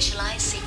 Initialize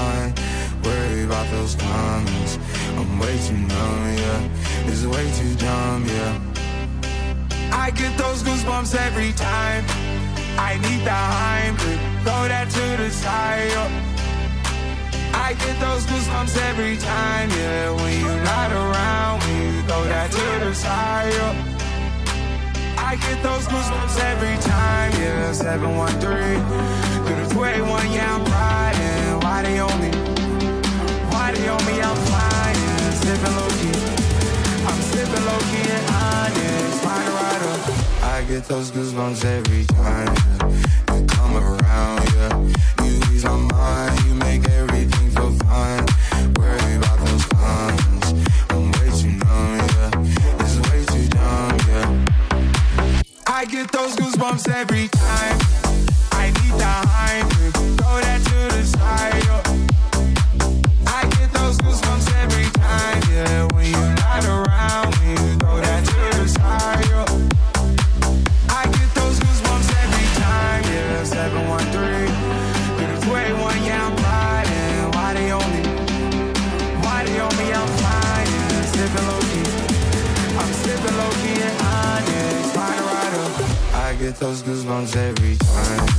mind. Worry about those comments. I'm way too numb, yeah. It's way too dumb, yeah. I get those goosebumps every time. I need the Heimlich, throw that to the side. I get those goosebumps every time, yeah. When you're not around, when you throw that to the side. I get those goosebumps every time, yeah. 713 through the 21, yeah, I'm right they on me, Why they on me, I'm flying, sipping low key. I'm sipping low key and honest, rider, rider. I get those goosebumps every time you come around, yeah. You ease my mind, you make everything feel fine. Worry about those cons, I'm way too numb, yeah. It's way too dumb, yeah. I get those goosebumps every time. I need the high. get those goosebumps every time.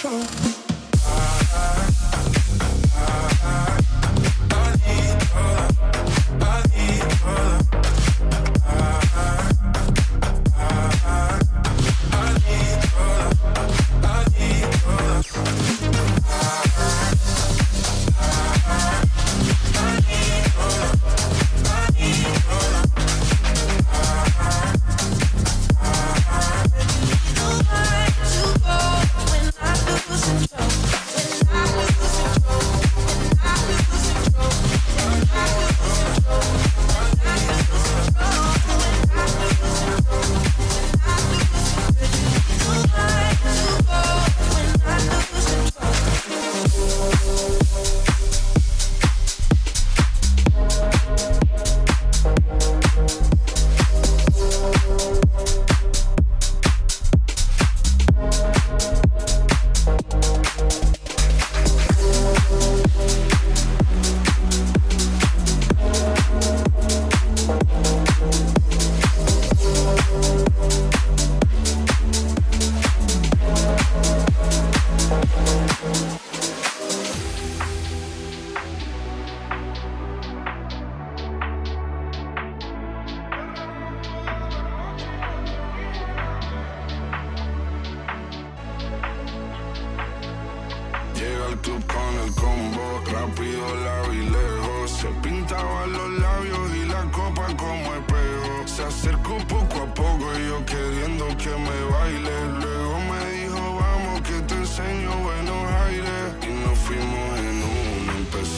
control.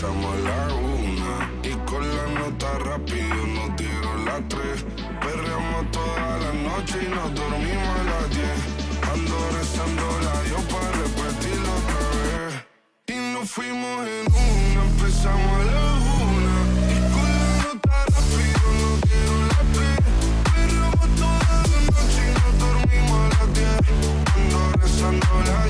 empezamos a la una. Y con la nota rápido nos dieron las tres. Perreamos toda la noche y nos dormimos a las diez. Ando rezando la yo para repetirlo otra vez. Y nos fuimos en una, empezamos a la una. Y con la nota rápido nos dieron las tres. Perreamos toda la noche y nos dormimos a las diez. Ando rezando la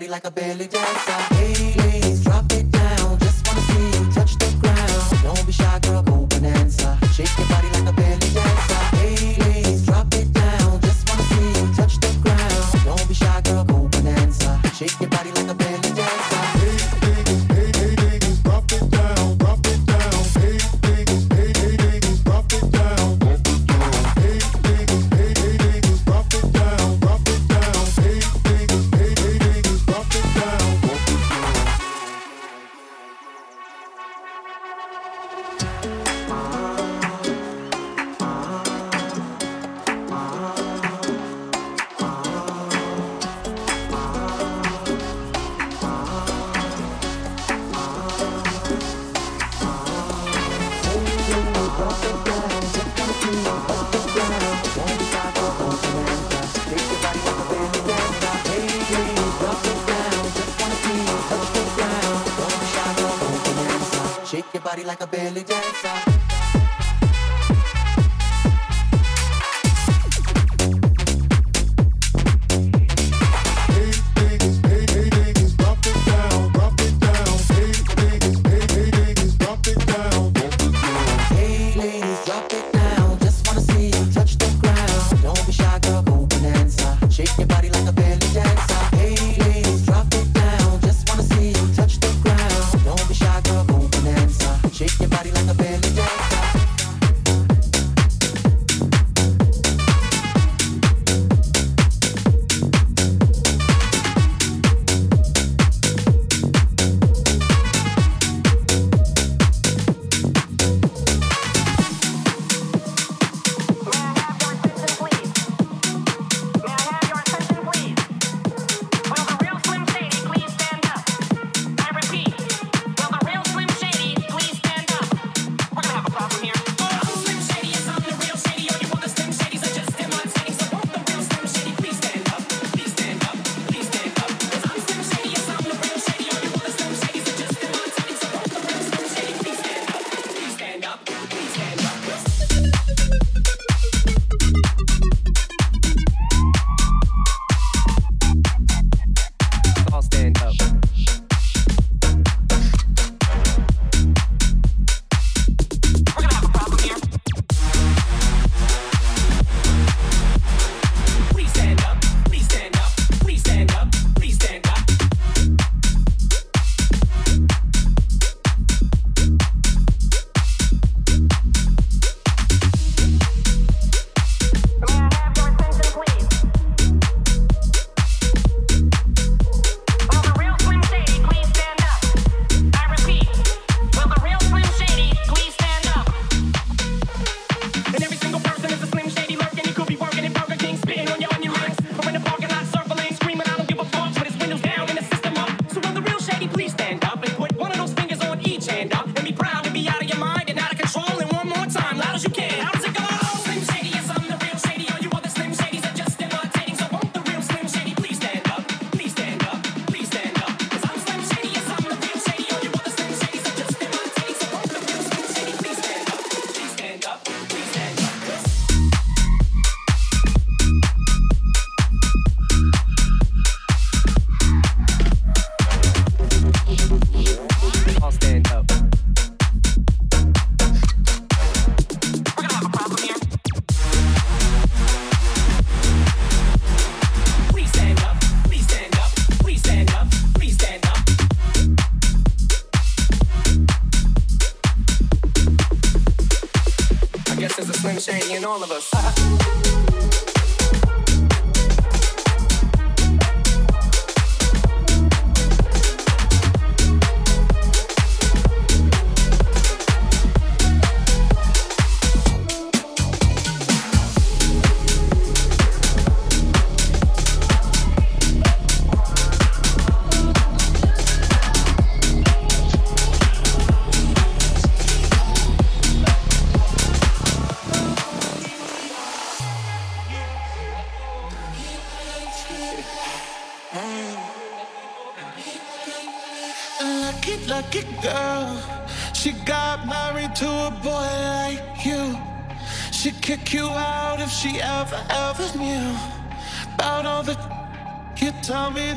Body like a belly dancer.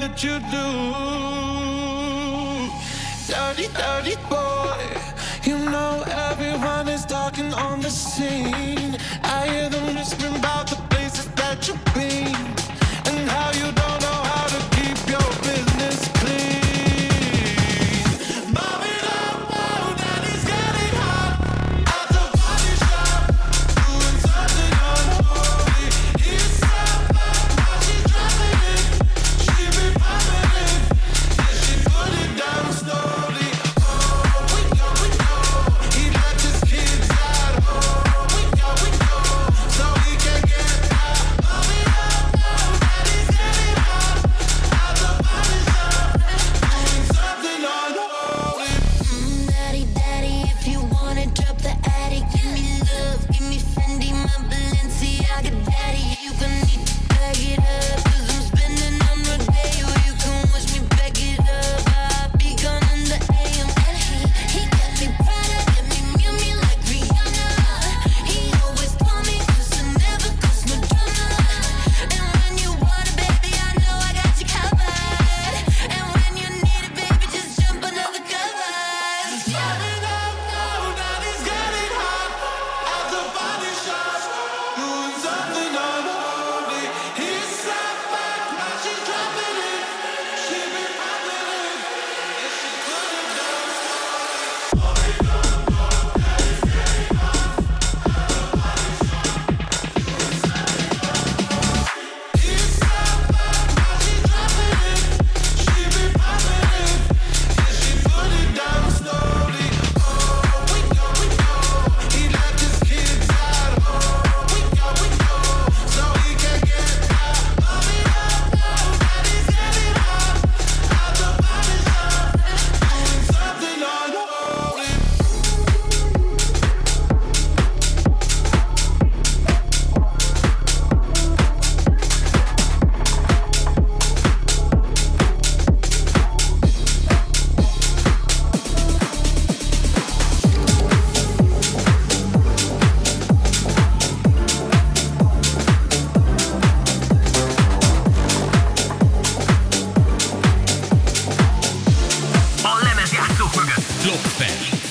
that you do. Dirty, dirty boy. You know everyone is talking on the scene. I hear them whispering about the FM.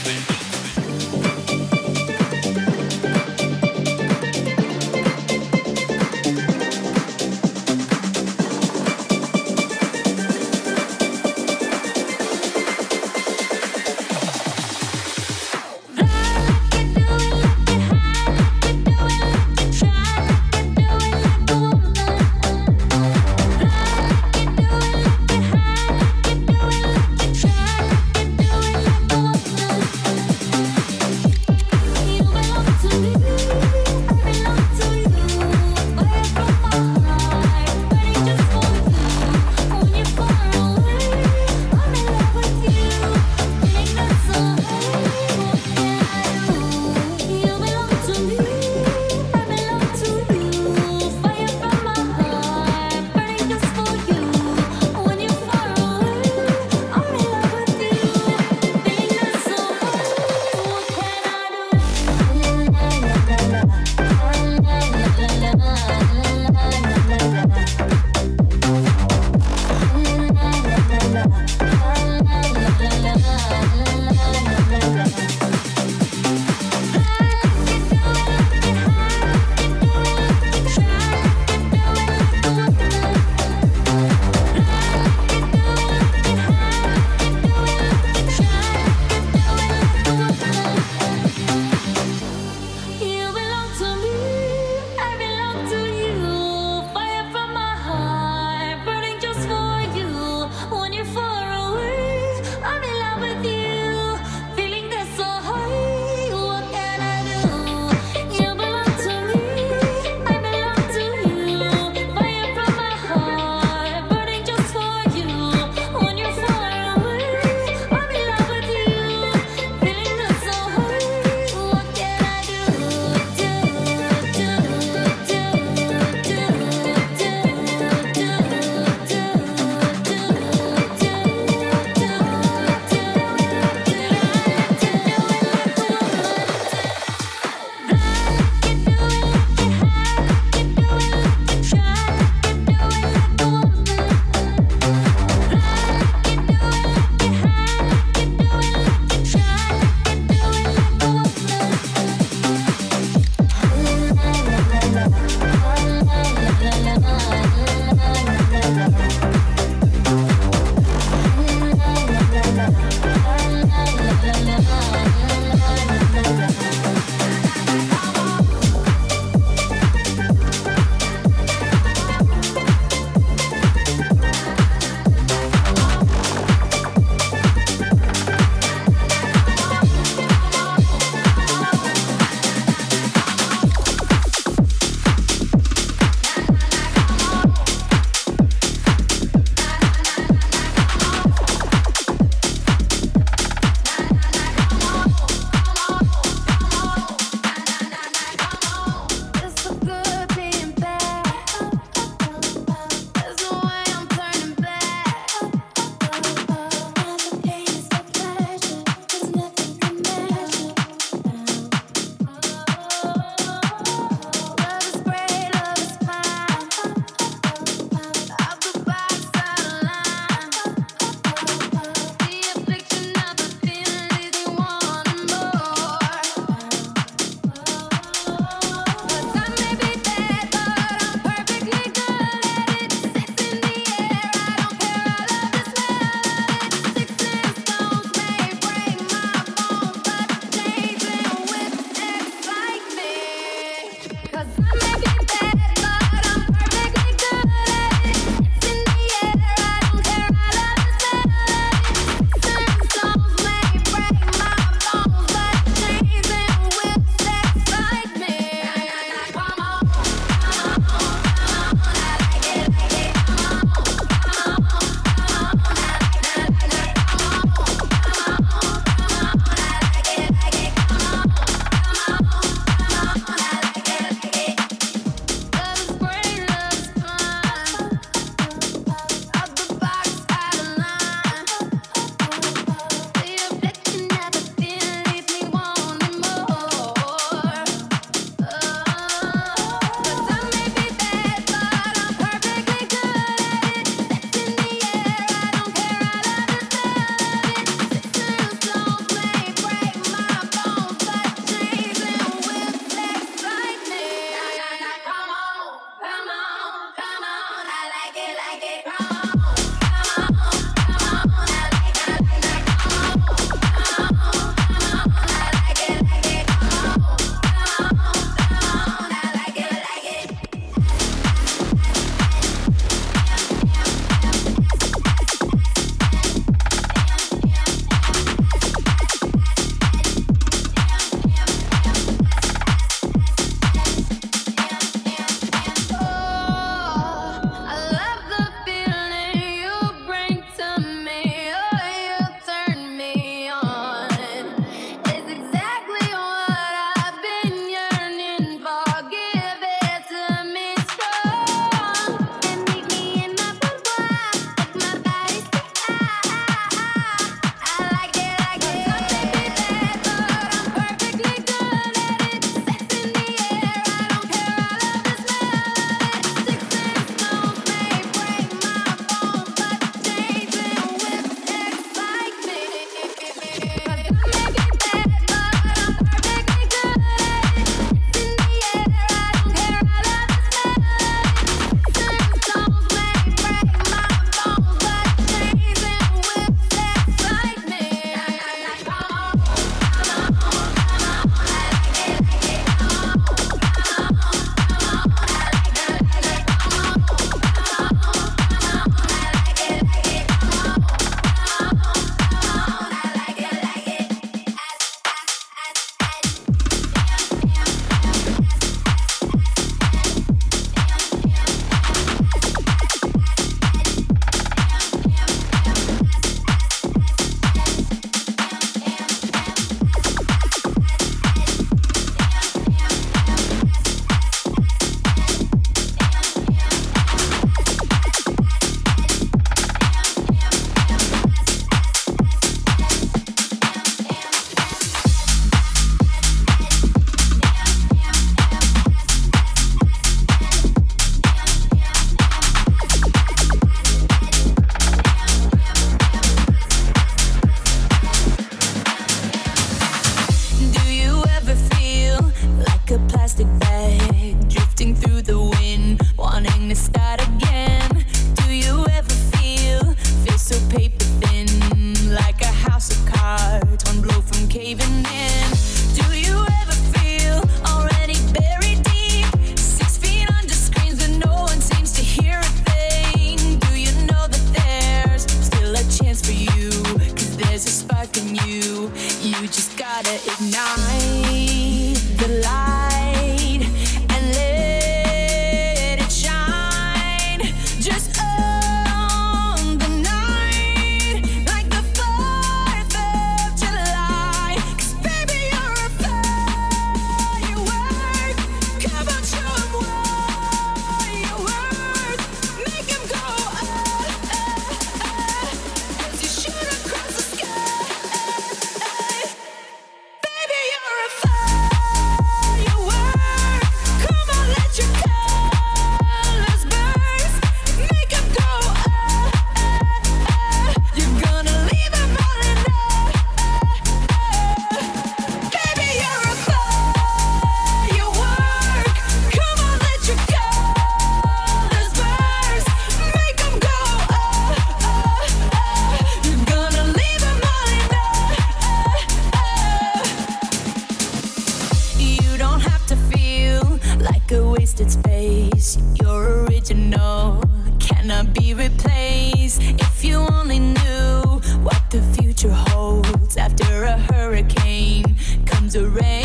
Comes a rainbow.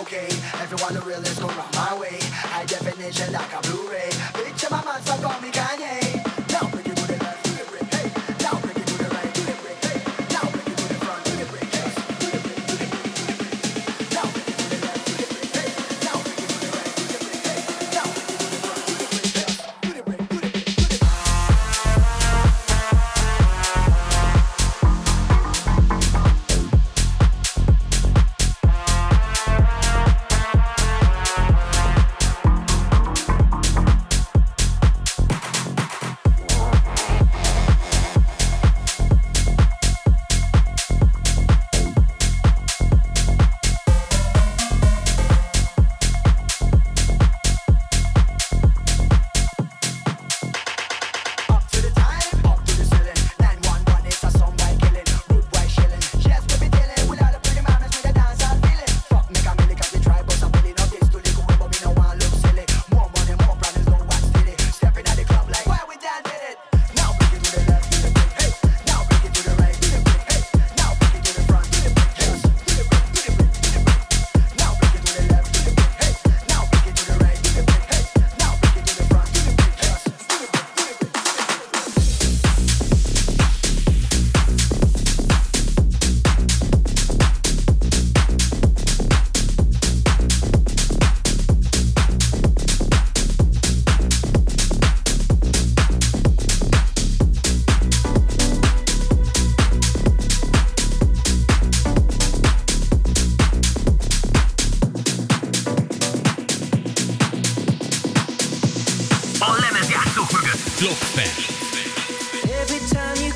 okay. Everyone who really go round my way. High definition like a Blu-ray. Picture my man, so call me Kanye. Every time you